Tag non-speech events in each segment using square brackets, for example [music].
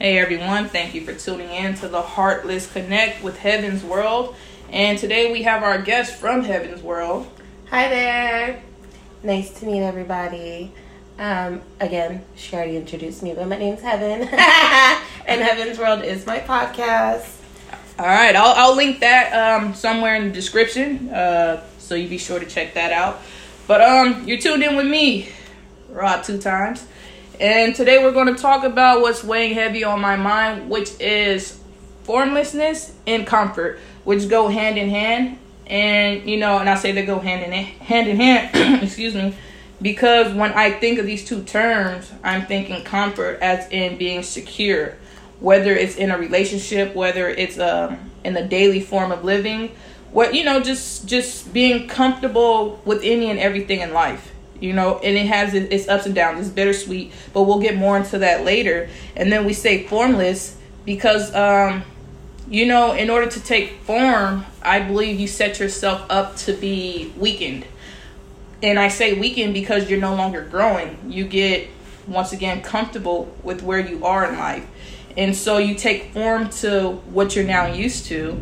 Hey everyone, thank you for tuning in to the Heartless Connect with Heaven's World. And today we have our guest from Heaven's World. Hi there. Nice to meet everybody. Um, again, she already introduced me, but my name's Heaven. [laughs] and Heaven's World is my podcast. All right, I'll, I'll link that um, somewhere in the description, uh, so you be sure to check that out. But um, you're tuned in with me, Rod, two times. And today we're going to talk about what's weighing heavy on my mind, which is formlessness and comfort, which go hand in hand. And you know, and I say they go hand in hand in hand. [coughs] excuse me, because when I think of these two terms, I'm thinking comfort as in being secure, whether it's in a relationship, whether it's um in the daily form of living, what you know, just just being comfortable with any and everything in life you know, and it has its ups and downs. It's bittersweet, but we'll get more into that later. And then we say formless because, um, you know, in order to take form, I believe you set yourself up to be weakened. And I say weakened because you're no longer growing. You get, once again, comfortable with where you are in life. And so you take form to what you're now used to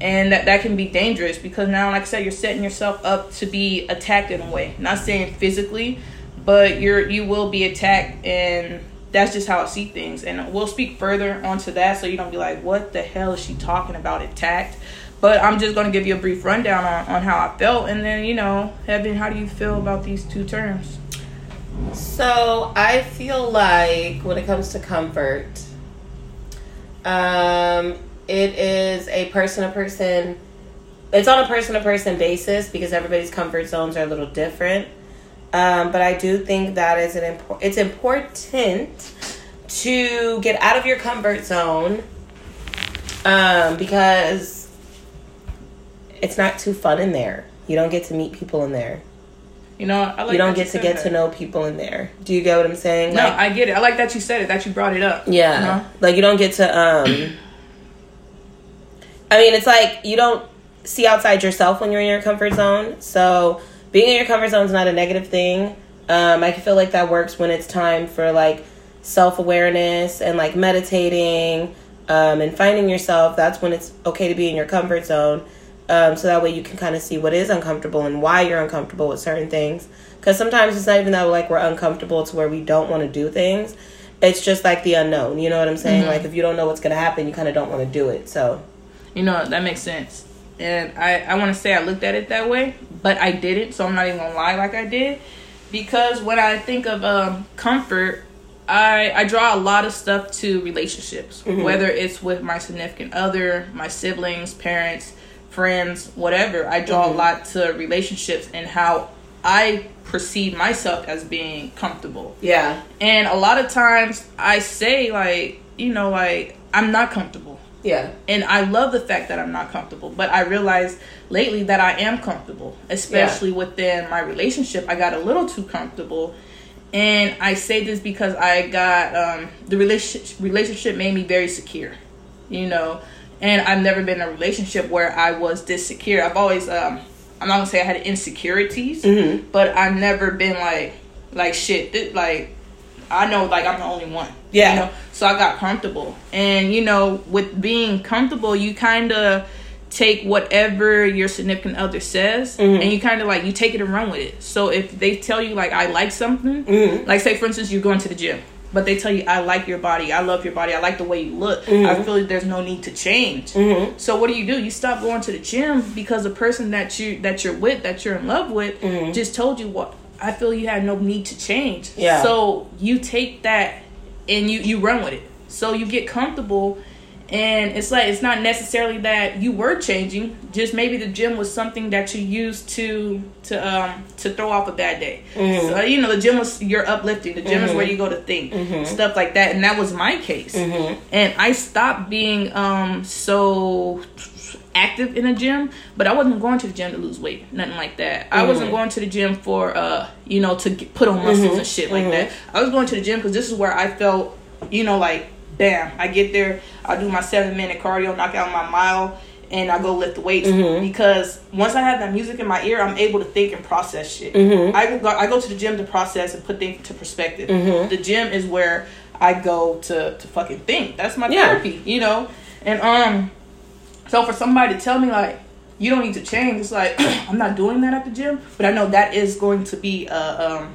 and that that can be dangerous because now like i said you're setting yourself up to be attacked in a way. Not saying physically but you're you will be attacked and that's just how i see things. And we'll speak further onto that so you don't be like what the hell is she talking about? Attacked? But i'm just going to give you a brief rundown on, on how i felt and then you know heaven how do you feel about these two terms? So i feel like when it comes to comfort um it is a person to person it's on a person to person basis because everybody's comfort zones are a little different um, but i do think that is an import it's important to get out of your comfort zone um, because it's not too fun in there you don't get to meet people in there you know, like you don't get to get that. to know people in there. Do you get what I'm saying? No, I get it. I like that you said it. That you brought it up. Yeah, you know? like you don't get to um I mean, it's like you don't see outside yourself when you're in your comfort zone. So being in your comfort zone is not a negative thing. Um, I feel like that works when it's time for like self awareness and like meditating um, and finding yourself. That's when it's okay to be in your comfort zone. Um, so that way you can kind of see what is uncomfortable and why you're uncomfortable with certain things. Because sometimes it's not even that like we're uncomfortable to where we don't want to do things. It's just like the unknown. You know what I'm saying? Mm-hmm. Like if you don't know what's gonna happen, you kind of don't want to do it. So you know, that makes sense. And I, I want to say I looked at it that way, but I didn't, so I'm not even going to lie like I did. Because when I think of um, comfort, I, I draw a lot of stuff to relationships, mm-hmm. whether it's with my significant other, my siblings, parents, friends, whatever. I draw mm-hmm. a lot to relationships and how I perceive myself as being comfortable. Yeah. And a lot of times I say, like, you know, like, I'm not comfortable. Yeah. And I love the fact that I'm not comfortable, but I realized lately that I am comfortable, especially yeah. within my relationship. I got a little too comfortable. And I say this because I got um, the relationship relationship made me very secure, you know. And I've never been in a relationship where I was this secure. I've always um, I'm not gonna say I had insecurities, mm-hmm. but I've never been like like shit. This, like I know like I'm the only one. Yeah. You know? So I got comfortable. And you know, with being comfortable, you kind of take whatever your significant other says mm-hmm. and you kind of like you take it and run with it. So if they tell you like I like something, mm-hmm. like say for instance you're going to the gym, but they tell you I like your body, I love your body, I like the way you look. Mm-hmm. I feel like there's no need to change. Mm-hmm. So what do you do? You stop going to the gym because the person that you that you're with, that you're in love with, mm-hmm. just told you what I feel you had no need to change. Yeah. So you take that and you you run with it. So you get comfortable and it's like it's not necessarily that you were changing just maybe the gym was something that you used to to um to throw off a bad day mm-hmm. so you know the gym was you're uplifting the gym mm-hmm. is where you go to think mm-hmm. stuff like that and that was my case mm-hmm. and i stopped being um so active in a gym, but I wasn't going to the gym to lose weight, nothing like that. Mm-hmm. I wasn't going to the gym for uh, you know, to get, put on muscles mm-hmm. and shit like mm-hmm. that. I was going to the gym because this is where I felt, you know, like bam, I get there, I do my seven minute cardio, knock out my mile, and I go lift the weights mm-hmm. because once I have that music in my ear, I'm able to think and process shit. Mm-hmm. I go I go to the gym to process and put things into perspective. Mm-hmm. The gym is where I go to to fucking think. That's my Yeah. therapy, you know. And um, so for somebody to tell me like you don't need to change, it's like [clears throat] I'm not doing that at the gym, but I know that is going to be a um,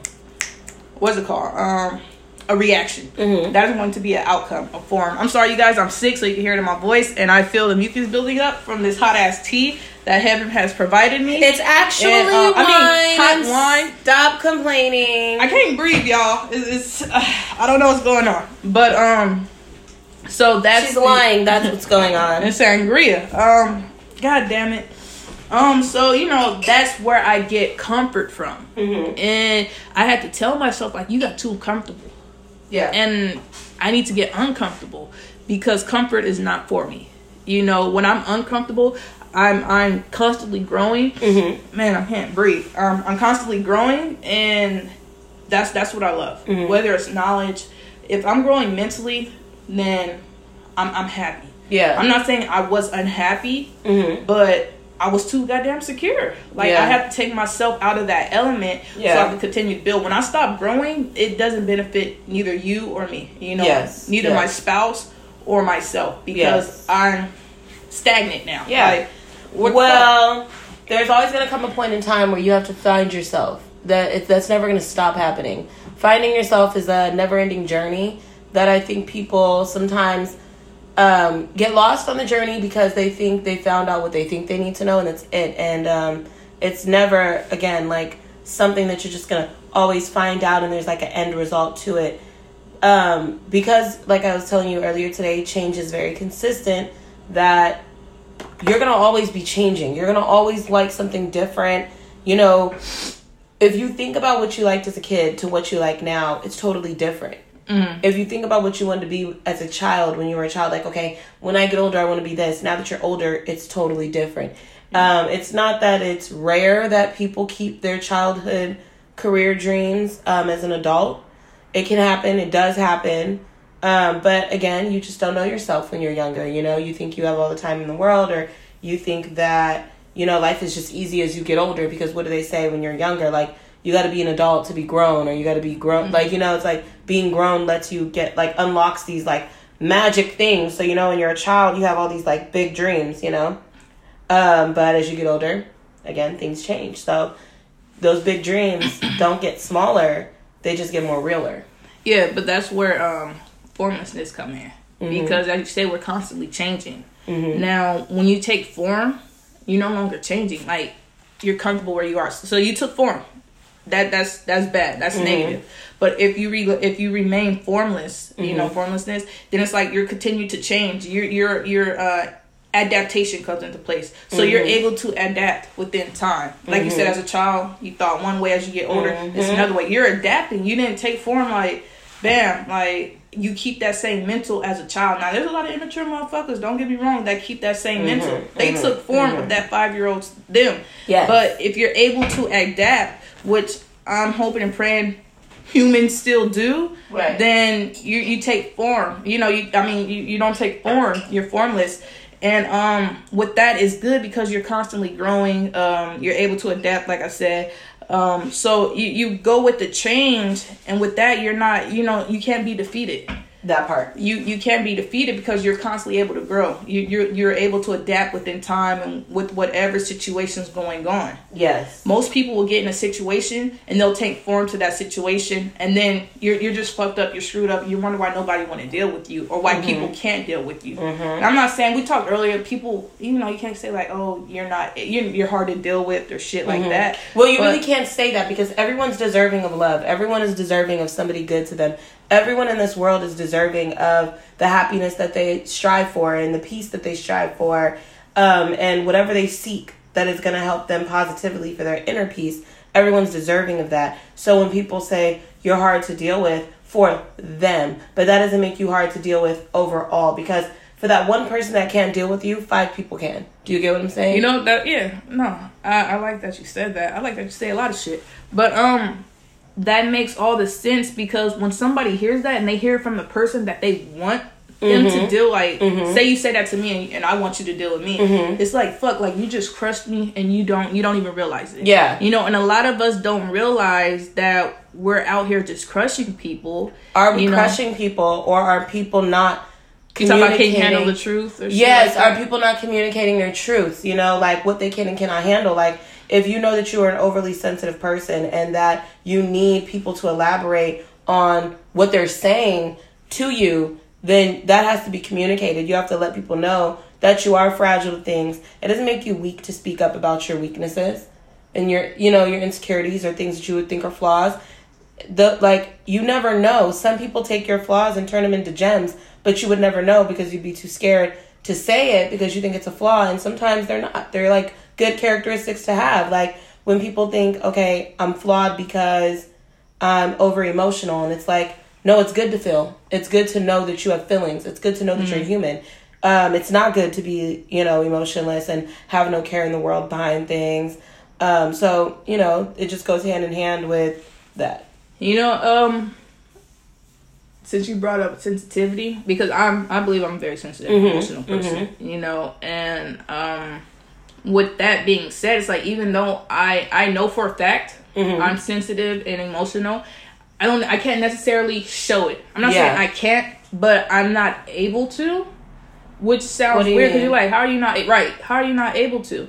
what's it called um. A reaction. Mhm. That is going to be an outcome, a form. I'm sorry, you guys. I'm sick, so you can hear it in my voice, and I feel the mucus building up from this hot ass tea that heaven has provided me. It's actually And, uh, wine. I mean, hot wine. Stop complaining. I can't breathe, y'all. It's, it's [sighs] uh, I don't know what's going on, but um, so that's She's lying. That's what's going on. It's sangria. Um, god damn it. Um, so you know that's where I get comfort from, Mhm. and I had to tell myself like you got too comfortable, Yeah. and I need to get uncomfortable because comfort is not for me. You know, when I'm uncomfortable, I'm I'm constantly growing. Mhm. Man, I can't breathe. Um, I'm constantly growing, and that's that's what I love. Mhm. Whether it's knowledge, if I'm growing mentally, then I'm I'm happy. yeah. I'm not saying I was unhappy, Mhm. but I was too goddamn secure. Like Yeah. I have to take myself out of that element so I can continue to build. When I stop growing, it doesn't benefit neither you or me. You know, Yes. neither Yes. my spouse or myself because Yes. I'm stagnant now. Yeah. Like, what the well, there's always going to come a point in time where you have to find yourself. That it, that's never going to stop happening. Finding yourself is a never-ending journey that I think people sometimes um, get lost on the journey because they think they found out what they think they need to know, and that's it. And um, it's never again like something that you're just to always find out, and there's like an end result to it. Um, because, like I was telling you earlier today, change is very consistent. That you're gonna always be changing. You're gonna always like something different. You know, if you think about what you liked as a kid to what you like now, it's totally different. If you think about what you wanted to be as a child when you were a child, like, okay, when I get older, I want to be this. Now that you're older, it's totally different. Um, it's not that it's rare that people keep their childhood career dreams um, as an adult. It can happen. It does happen. Um, but again, you just don't know yourself when you're younger. You know, you think you have all the time in the world, or you think that you know life is just easy as you get older. Because what do they say when you're younger? Like you got to be an adult to be grown, or you got to be grown. Like you know, it's like being grown lets you get like unlocks these like magic things. So you know, when you're a child, you have all these like big dreams. You know, um, but as you get older, again, things change. So those big dreams [clears throat] don't get smaller; they just get more realer. Yeah, but that's where um formlessness come in. Mm-hmm. Because as you say, we're constantly changing. Now, when you take form, you're no longer changing. Like you're comfortable where you are. So you took form. That that's that's bad. That's mm-hmm. negative. But if you re- if you remain formless, you know mm-hmm. formlessness, then it's like you're continue to change. Your your your uh, adaptation comes into place. So you're mm-hmm. able to adapt within time. Like you said, as a child, you thought one way. As you get older, it's another way. You're adapting. You didn't take form like bam, like you keep that same mental as a child. Now, there's a lot of immature motherfuckers. Don't get me wrong, that keep that same mental. They took form of that five year old them. Yes. But if you're able to adapt, which I'm hoping and praying humans still do, Right. then you you take form. You know, you I mean, you, you don't take form. You're formless. And um, with that is good because you're constantly growing. Um, you're able to adapt, like I said. Um, so you, you go with the change, and with that, you're not, you know, you can't be defeated. That part. You you can't be defeated because you're constantly able to grow. You you're you're able to adapt within time and with whatever situation's going on. Yes. Most people will get in a situation and they'll take form to that situation, and then you're you're just fucked up. You're screwed up. You wonder why nobody want to deal with you or why people mm-hmm. can't deal with you. Mm-hmm. And I'm not saying we talked earlier. People, you know, you can't say like, oh, you're not, you're, you're hard to deal with or shit like mm-hmm. that. Well, you But- really can't say that because everyone's deserving of love. Everyone is deserving of somebody good to them. Everyone in this world is deserving of the happiness that they strive for and the peace that they strive for, um, and whatever they seek that is going to help them positively for their inner peace. Everyone's deserving of that. So when people say you're hard to deal with for them, but that doesn't make you hard to deal with overall because for that one person that can't deal with you, five people can. Do you get what I'm saying? You know that yeah, no. I, I like that you said that. I like that you say a lot of shit. But um that makes all the sense because when somebody hears that and they hear it from the person that they want them Mm-hmm. to deal like say you say that to me and, and I want you to deal with me. Mm-hmm. It's like fuck, like you just crushed me and you don't you don't even realize it. Yeah. you know, and a lot of us don't realize that we're out here just crushing people. Are we you know? crushing people or are people not You talking about can't communicating- handle the truth? Or Yes, like are people not communicating their truth? You know, like what they can and cannot handle. Like if you know that you are an overly sensitive person and that you need people to elaborate on what they're saying to you, then that has to be communicated. You have to let people know that you are fragile things. It doesn't make you weak to speak up about your weaknesses and your you know, your insecurities or things that you would think are flaws. The like you never know. Some people take your flaws and turn them into gems, but you would never know because you'd be too scared to say it because you think it's a flaw and sometimes they're not. They're like good characteristics to have. Like when people think, "Okay, I'm flawed because I'm over emotional." And it's like, "No, it's good to feel. It's good to know that you have feelings. It's good to know that you're human." Um, it's not good to be, you know, emotionless and have no care in the world behind things. Um, so, you know, it just goes hand in hand with that. You know, um, since you brought up sensitivity, because I'm, I believe I'm a very sensitive, Mhm, emotional person. You know, and um, with that being said, it's like even though I, I know for a fact Mhm. I'm sensitive and emotional, I don't, I can't necessarily show it. I'm not Yeah. saying I can't, but I'm not able to. Which sounds What do you weird because you're like, how are you not right? How are you not able to?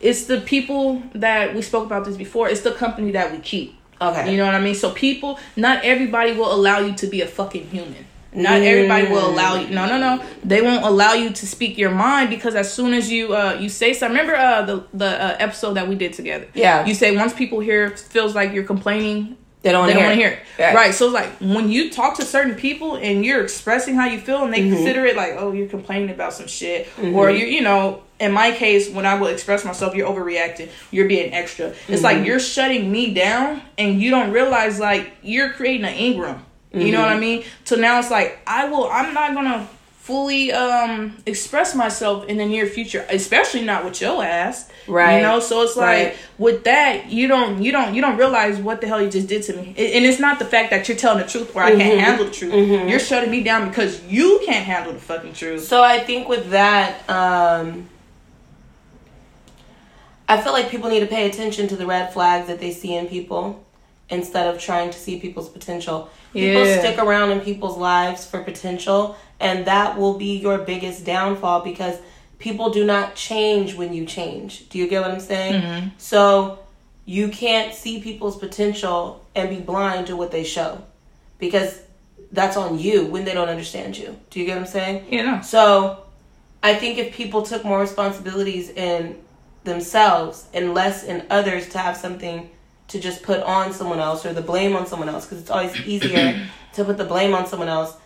It's the people that we spoke about this before. It's the company that we keep. Okay. You know what I mean? So people, not everybody will allow you to be a fucking human. Not everybody will allow you. No, no, no. They won't allow you to speak your mind because as soon as you uh you say something. Remember uh the the uh, episode that we did together. Yeah. You say once people hear feels like you're complaining. They don't They want don't to want to hear, it, Yeah. right? So it's like when you talk to certain people and you're expressing how you feel, and they Mm-hmm. consider it like, oh, you're complaining about some shit, or you, you know, in my case, when I will express myself, you're overreacting, you're being extra. It's Mm-hmm. like you're shutting me down, and you don't realize like you're creating an Ingram. You know what Mm-hmm. I mean? So now it's like I will. I'm not gonna fully um express myself in the near future, especially not with your ass. Right. You know, so it's like Right. with that, you don't you don't you don't realize what the hell you just did to me. It- and it's not the fact that you're telling the truth or I Mm-hmm. can't handle the truth. You're shutting me down because you can't handle the fucking truth. So I think with that, um, I feel like people need to pay attention to the red flags that they see in people instead of trying to see people's potential. People Yeah. stick around in people's lives for potential, and that will be your biggest downfall because people do not change when you change. Do you get what I'm saying? Mm-hmm. So you can't see people's potential and be blind to what they show because that's on you when they don't understand you. Do you get what I'm saying? You know. So I think if people took more responsibilities in themselves and less in others to have something to just put on someone else or the blame on someone else, because it's always [clears throat] easier to put the blame on someone else,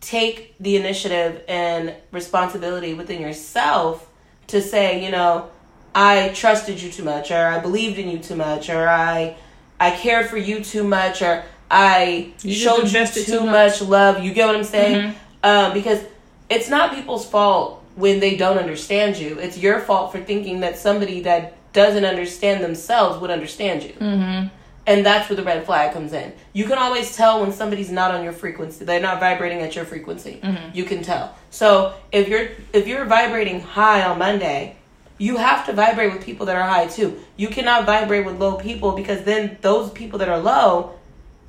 take the initiative and responsibility within yourself to say, you know, I trusted you too much, or I believed in you too much, or I I cared for you too much, or I You showed you too too much love. You get what I'm saying? Mhm. Um, because it's not people's fault when they don't understand you. It's your fault for thinking that somebody that doesn't understand themselves would understand you. Mm-hmm. And that's where the red flag comes in. You can always tell when somebody's not on your frequency. They're not vibrating at your frequency. You can tell. So if you're if you're vibrating high on Monday, you have to vibrate with people that are high too. You cannot vibrate with low people because then those people that are low,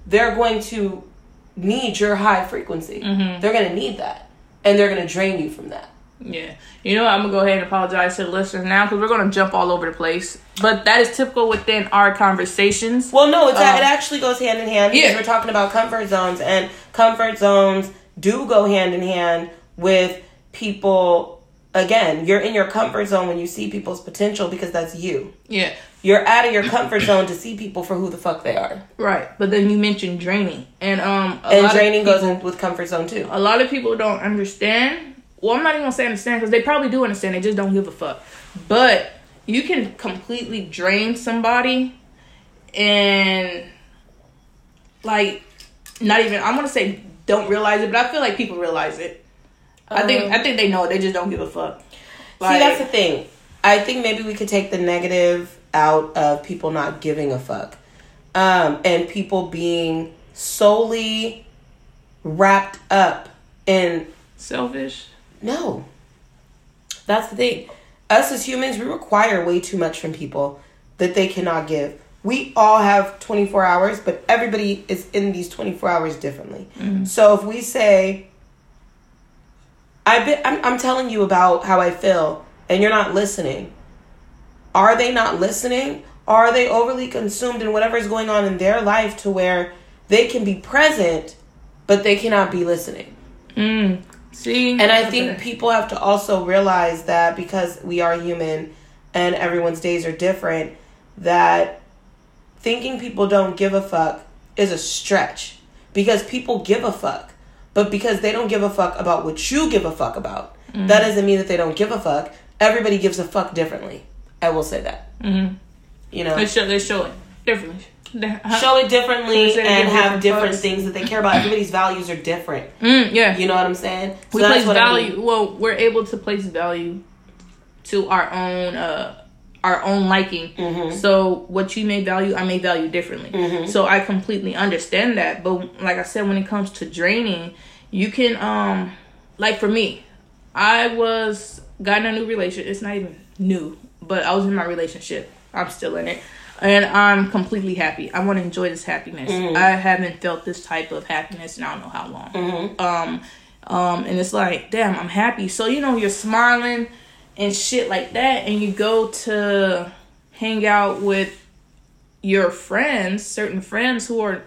they're going to need your high frequency. They're going to need that. And they're going to drain you from that. Yeah. You know what? I'm going to go ahead and apologize to the listeners now because we're going to jump all over the place. But that is typical within our conversations. Well, no, it's Um, it actually goes hand in hand because yeah. we're talking about comfort zones, and comfort zones do go hand in hand with people. Again, you're in your comfort zone when you see people's potential because that's you. Yeah. You're out of your comfort zone to see people for who the fuck they are, Right. But then you mentioned draining. And um a and draining goes people- in with comfort zone too. a lot of people don't understand. Well, I'm not even gonna say understand because they probably do understand. They just don't give a fuck. But you can completely drain somebody and like not even. I'm gonna say don't realize it, but I feel like people realize it. I think Um, I think they know it. They just don't give a fuck. See, that's the thing. I think maybe we could take the negative out of people not giving a fuck. Um, and people being solely wrapped up in selfish? No. That's the thing. Us as humans, we require way too much from people that they cannot give. We all have 24 hours, but everybody is in these 24 hours differently. So if we say, I've been, I'm, I'm telling you about how I feel, and you're not listening, are they not listening? Are they overly consumed in whatever is going on in their life to where they can be present, but they cannot be listening? Mm. See, And I think people have to also realize that because we are human and everyone's days are different, that thinking people don't give a fuck is a stretch. Because people give a fuck. But because they don't give a fuck about what you give a fuck about, Mm-hmm. that doesn't mean that they don't give a fuck. Everybody gives a fuck differently. I will say that. Mhm. You know? they show they show it differently. Show it differently and have different fucks. things that they care about. Everybody's values are different. Mm, yeah, You know what I'm saying? So we place what I value. mean. Well, we're able to place value to our own uh our own liking. Mm-hmm. So what you may value, I may value differently. So I completely understand that. But like I said, when it comes to draining, you can um like for me, I was got in a new relationship. It's not even new, but I was in my relationship. I'm still in it. And I'm completely happy. I want to enjoy this happiness. I haven't felt this type of happiness in I don't know how long. Um, um, and it's like, damn, I'm happy. So you know, you're smiling and shit like that, and you go to hang out with your friends, certain friends who are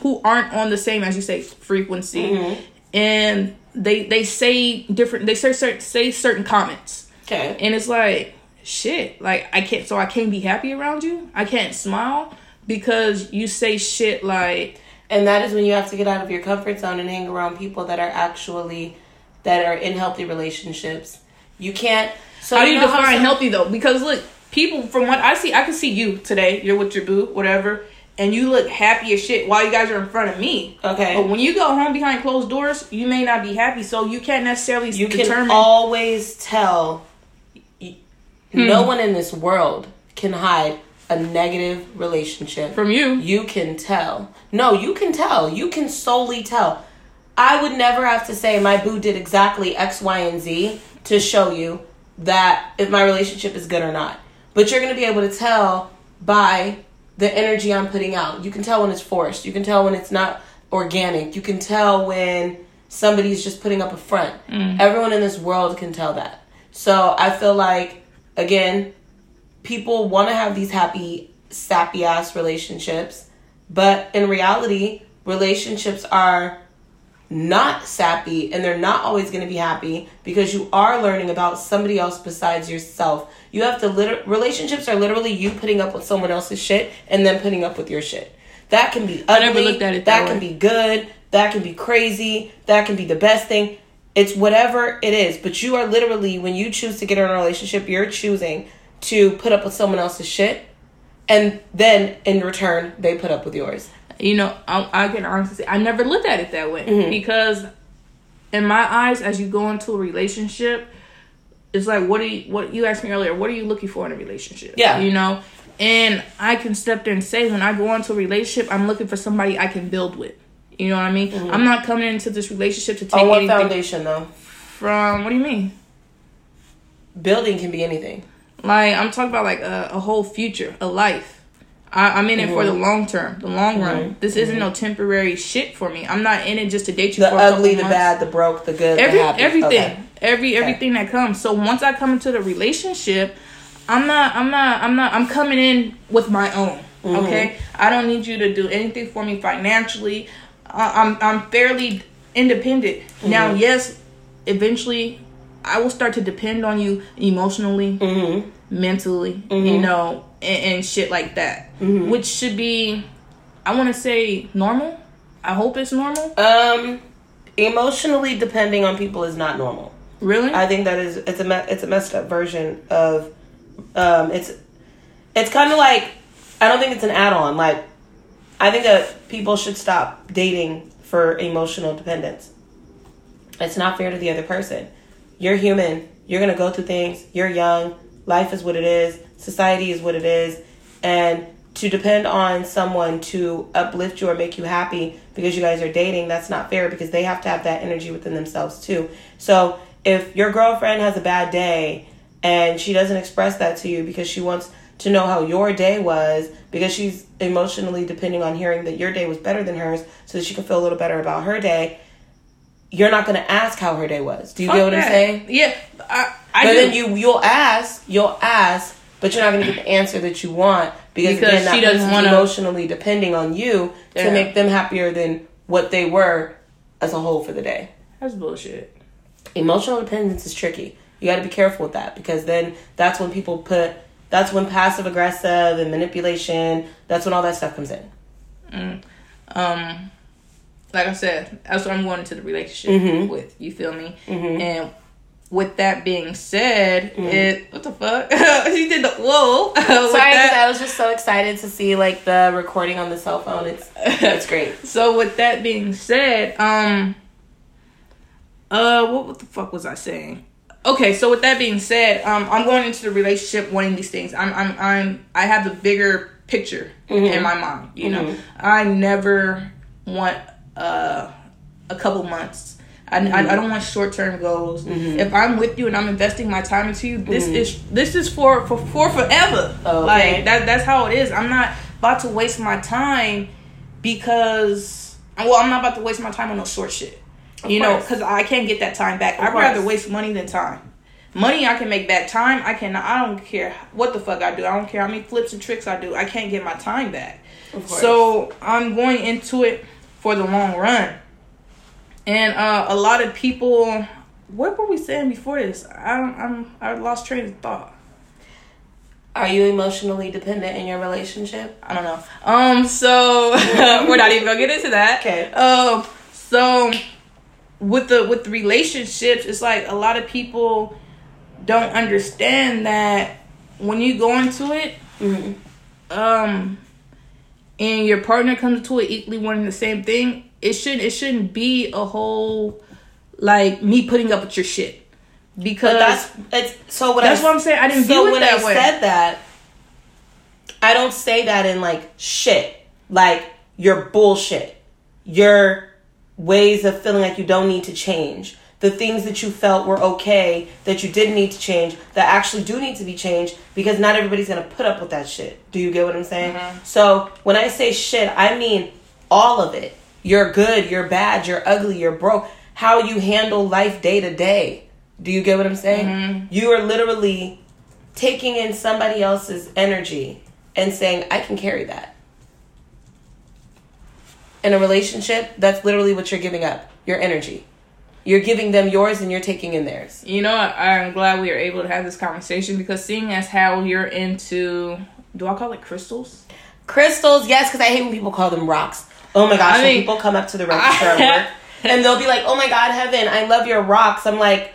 who aren't on the same as you say frequency, and they they say different. They say certain say certain comments, Okay. and it's like shit. Like I can't. So I can't be happy around you. I can't smile because you say shit like. And that is when you have to get out of your comfort zone and hang around people that are actually that are in healthy relationships. You can't. So How do you know define some- healthy though? Because look, people from what I see, I can see you today. You're with your boo, whatever, and you look happy as shit while you guys are in front of me. Okay. But when you go home behind closed doors, you may not be happy, so you can't necessarily You determine. can always tell. Hmm. No one in this world can hide a negative relationship from you. You can tell. No, you can tell. You can solely tell. I would never have to say my boo did exactly X, Y, and Z to show you that if my relationship is good or not. But you're going to be able to tell by the energy I'm putting out. You can tell when it's forced. You can tell when it's not organic. You can tell when somebody's just putting up a front. Everyone in this world can tell that. So I feel like, again, people want to have these happy, sappy ass relationships, but in reality, relationships are not sappy and they're not always going to be happy because you are learning about somebody else besides yourself. You have to liter- relationships are literally you putting up with someone else's shit and then putting up with your shit. That can be ugly. never looked at it that that can be good. That can be crazy. That can be the best thing. It's whatever it is. But you are literally, when you choose to get in a relationship, you're choosing to put up with someone else's shit. And then in return, they put up with yours. You know, I, I can honestly say I never looked at it that way Mm-hmm. because, in my eyes, as you go into a relationship, it's like what do you what you asked me earlier? What are you looking for in a relationship? Yeah. you know, and I can step there and say when I go into a relationship, I'm looking for somebody I can build with. You know what I mean? I'm not coming into this relationship to take On what anything foundation, though? from. What do you mean? Building can be anything. Like I'm talking about like a, a whole future, a life. I, I'm in it for the Mm-hmm. long term, the long run. This isn't no temporary shit for me. I'm not in it just to date you The ugly, the months. bad, the broke, the good, every the happy. everything, Okay. every everything that comes. So once I come into the relationship, I'm not, I'm not, I'm not, I'm coming in with my own. Mm-hmm. Okay, I don't need you to do anything for me financially. I, I'm I'm fairly independent Mm-hmm. now. Yes, eventually I will start to depend on you emotionally, Mm-hmm. mentally, you know, and, and shit like that, Mm-hmm. which should be, I want to say normal. I hope it's normal. Um, emotionally depending on people is not normal. Really? I think that is it's a me- it's a messed up version of um it's it's kind of like I don't think it's an add-on like I think that people should stop dating for emotional dependence. It's not fair to the other person. You're human. You're going to go through things. You're young. Life is what it is. Society is what it is. And to depend on someone to uplift you or make you happy because you guys are dating, that's not fair because they have to have that energy within themselves too. So if your girlfriend has a bad day and she doesn't express that to you because she wants to know how your day was because she's emotionally depending on hearing that your day was better than hers so that she can feel a little better about her day you're not going to ask how her day was do you Fuck get what i'm saying Yeah, I, I but do. then you you'll ask you'll ask but you're not going to get the answer that you want because, Because again that she doesn't wanna- emotionally depending on you Yeah. to make them happier than what they were as a whole for the day That's bullshit. emotional dependence is tricky. You got to be careful with that because then that's when people put that's when passive aggressive and manipulation. That's when all that stuff comes in. Um, like I said, that's what I'm going into the relationship Mhm. with. You feel me? Mhm. And with that being said, Mm-hmm. it what the fuck? [laughs] she did the whoa. [laughs] Sorry, that- I was just so excited to see like the recording on the cell phone. It's it's great. [laughs] So with that being said, um uh what, what the fuck was I saying? Okay, so with that being said, um I'm going into the relationship wanting these things. I'm I'm I'm I have the bigger picture mm-hmm. in my mind, you know. Mm-hmm. I never want uh a couple months. I, I, I mm-hmm. don't want short term goals. If I'm with you and I'm investing my time into you, this is this is for for, for forever. Okay. Like that that's how it is. I'm not about to waste my time because well, I'm not about to waste my time on no short shit. You know, because I can't get that time back. Of I'd course. rather waste money than time. Money I can make back. Time I can. I don't care what the fuck I do. I don't care how many flips and tricks I do. I can't get my time back. So I'm going into it for the long run. And uh, a lot of people, what were we saying before this? I don't. I'm. I lost train of thought. Are you emotionally dependent in your relationship? I don't know. Um, so [laughs] we're not even gonna get into that. Okay. Um, so with the with the relationships, it's like a lot of people don't understand that when you go into it, Mm-hmm. um, and your partner comes to it equally wanting the same thing, it shouldn't it shouldn't be a whole like me putting up with your shit because But that's it's so what that's I, what I'm saying. I didn't so view it when that I way. said that, I don't say that in like shit, like your bullshit, your ways of feeling like you don't need to change, the things that you felt were okay that you didn't need to change that actually do need to be changed because not everybody's gonna put up with that shit. Do you get what I'm saying? Mm-hmm. So when I say shit, I mean all of it. You're good, you're bad, you're ugly, you're broke. How you handle life day to day. Do you get what I'm saying? Mm-hmm. You are literally taking in somebody else's energy and saying, I can carry that. In a relationship, that's literally what you're giving up your energy. You're giving them yours and you're taking in theirs. You know, I, I'm glad we were able to have this conversation because seeing as how you're into, do I call it crystals? Crystals, yes, because I hate when people call them rocks. Oh my gosh, I when mean- people come up to the register [laughs] work and they'll be like, oh my god, Heaven, I love your rocks. I'm like,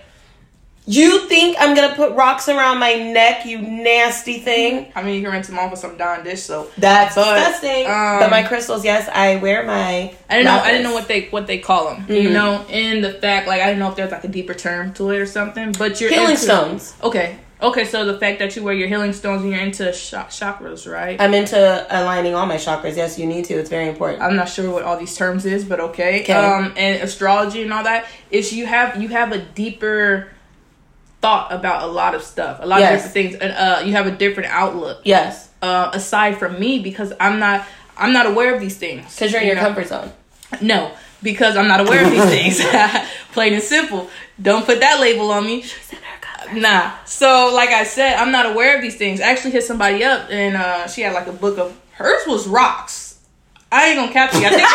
you think I'm gonna put rocks around my neck, you nasty thing? I mean, you can rinse them off with some Dawn dish soap. That's But, disgusting. um, but my crystals, yes, I wear my. I didn't know. I lapis. didn't know what they what they call them. You Mhm. know, in the fact like I didn't know if there's like a deeper term to it or something. But you're healing into- stones. Okay, okay. So the fact that you wear your healing stones and you're into ch- chakras, right? I'm into aligning all my chakras. Yes, you need to. It's very important. I'm not sure what all these terms is, but okay. Okay. Um, and astrology and all that is you have you have a deeper thought about a lot of stuff, a lot Yes. of different things, and uh, you have a different outlook. yes, Uh, aside from me, because I'm not I'm not aware of these things. because you're in you your know? comfort zone. No, because I'm not aware of these [laughs] things. [laughs] Plain and simple. Don't put that label on me. Nah. So, like I said, I'm not aware of these things. I actually hit somebody up, and uh, she had like a book of hers was rocks. I ain't gonna cap you. I think [laughs]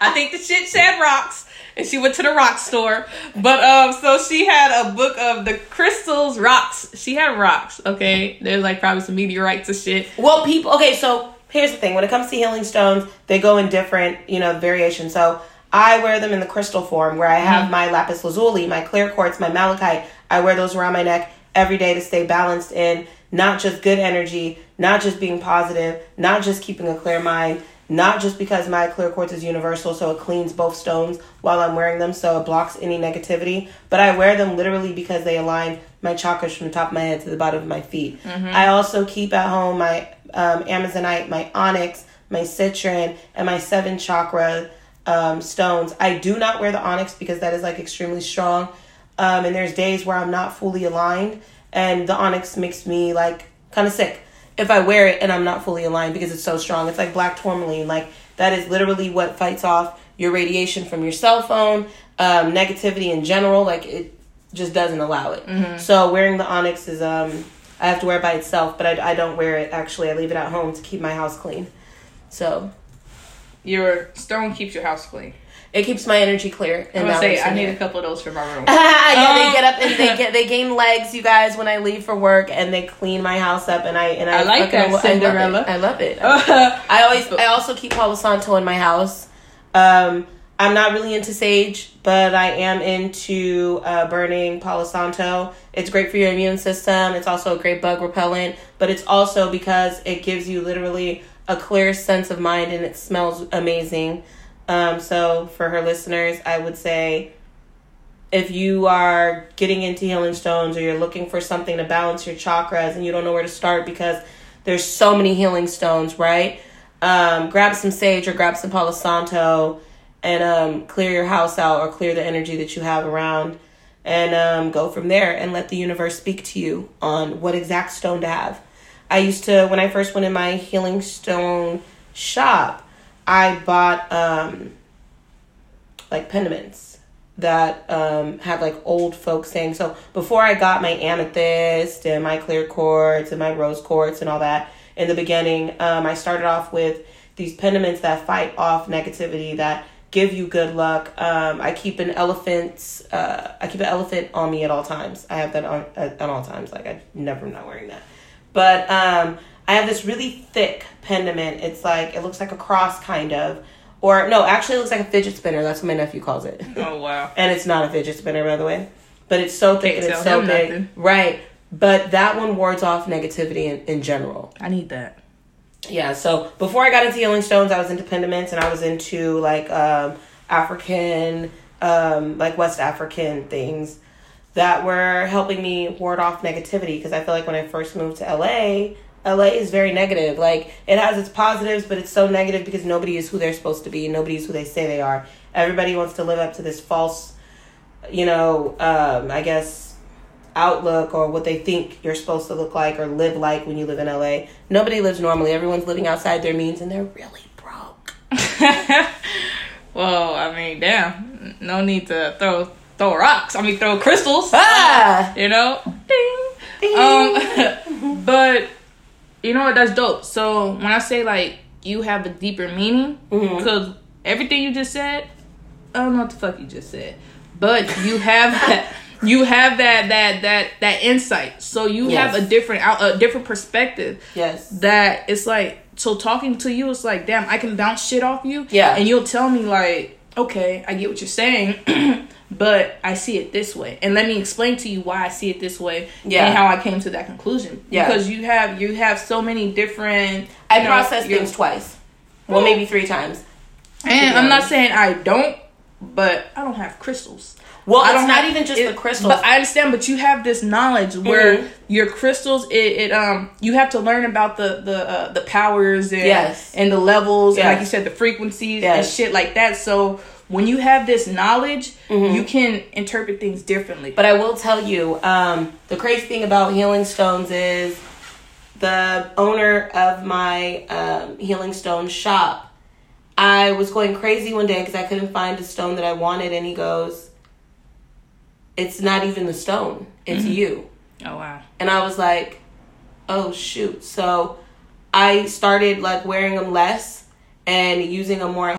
I think the shit said rocks, and she went to the rock store. But um, so she had a book of the crystals rocks. She had rocks. Okay, there's like probably some meteorites and shit. Well, people. Okay, so here's the thing. When it comes to healing stones, they go in different, you know, variations. So I wear them in the crystal form, where I have my lapis lazuli, my clear quartz, my malachite. I wear those around my neck every day to stay balanced in not just good energy, not just being positive, not just keeping a clear mind. Not just because my clear quartz is universal, so it cleans both stones while I'm wearing them, so it blocks any negativity. But I wear them literally because they align my chakras from the top of my head to the bottom of my feet. I also keep at home my um, Amazonite, my onyx, my citrine, and my seven chakra um, stones. I do not wear the onyx because that is like extremely strong. Um, and there's days where I'm not fully aligned, and the onyx makes me like kind of sick if I wear it and I'm not fully aligned because it's so strong. It's like black tourmaline. Like that is literally what fights off your radiation from your cell phone, um, negativity in general. Like it just doesn't allow it. Mm-hmm. So wearing the onyx is um I have to wear it by itself, but I, I don't wear it actually. I leave it at home to keep my house clean. So Your stone keeps your house clean. It keeps my energy clear. I'm say I need a couple of those for my room. [laughs] [laughs] yeah, Um, they get up and they [laughs] get they gain legs, you guys, when I leave for work, and they clean my house up, and I and I, I like that, lo- Cinderella. I love it. I, love it. I always I also keep Palo Santo in my house. Um, I'm not really into sage, but I am into uh, burning Palo Santo. It's great for your immune system. It's also a great bug repellent, but it's also because it gives you literally a clear sense of mind and it smells amazing. Um, so for her listeners, I would say if you are getting into healing stones or you're looking for something to balance your chakras and you don't know where to start because there's so many healing stones, right? Um, grab some sage or grab some Palo Santo and um, clear your house out or clear the energy that you have around and um, go from there and let the universe speak to you on what exact stone to have. I used to, when I first went in my healing stone shop, I bought um, like pendants that um, have like old folk saying. So before I got my amethyst and my clear quartz and my rose quartz and all that in the beginning, um, I started off with these pendants that fight off negativity that give you good luck. Um, I keep an elephant. Uh, I keep an elephant on me at all times. I have that on at, at all times. Like I never not wearing that. But um, I have this really thick pendiment. It's like it looks like a cross kind of, or no, actually it looks like a fidget spinner. That's what my nephew calls it. [laughs] oh wow. and it's not a fidget spinner, by the way. But it's so thick Can't and it's so him big, nothing. right? But that one wards off negativity in, in general. I need that. Yeah, so before I got into healing stones, I was into pendiments and I was into like um, African, um, like West African things that were helping me ward off negativity because I feel like when I first moved to LA, LA is very negative. Like it has its positives, but it's so negative because nobody is who they're supposed to be. Nobody is who they say they are. Everybody wants to live up to this false, you know, um, I guess outlook or what they think you're supposed to look like or live like when you live in LA. Nobody lives normally. Everyone's living outside their means and they're really broke. [laughs] well, I mean, damn. No need to throw throw rocks. I mean, throw crystals. Ah! You know, ding. Ding. Um, [laughs] but you know what? That's dope. So when I say like you have a deeper meaning, mm-hmm. because everything you just said, I don't know what the fuck you just said, but you have [laughs] that. You have that that that that insight, so you Yes. have a different out a different perspective. Yes. That it's like so talking to you, it's like damn, I can bounce shit off you. Yeah. and you'll tell me like, okay, I get what you're saying, [clears throat] but I see it this way, and let me explain to you why I see it this way, Yeah. and how I came to that conclusion. Yeah. because you have you have so many different. I know, process things twice. Well, maybe three times. and I'm not saying I don't, but I don't have crystals. Well, I it's not have- even just it- the crystals. But I understand, but you have this knowledge where Mhm. your crystals, it, it um, you have to learn about the the uh, the powers and Yes. and the levels and like you said, the frequencies and shit like that. So when you have this knowledge, Mhm. you can interpret things differently. But I will tell you, um, the crazy thing about healing stones is the owner of my um, healing stone shop. I was going crazy one day because I couldn't find a stone that I wanted, and he goes, "It's not even the stone; it's mm-hmm. you." oh wow, And I was like, "Oh shoot!" So I started like wearing them less and using them more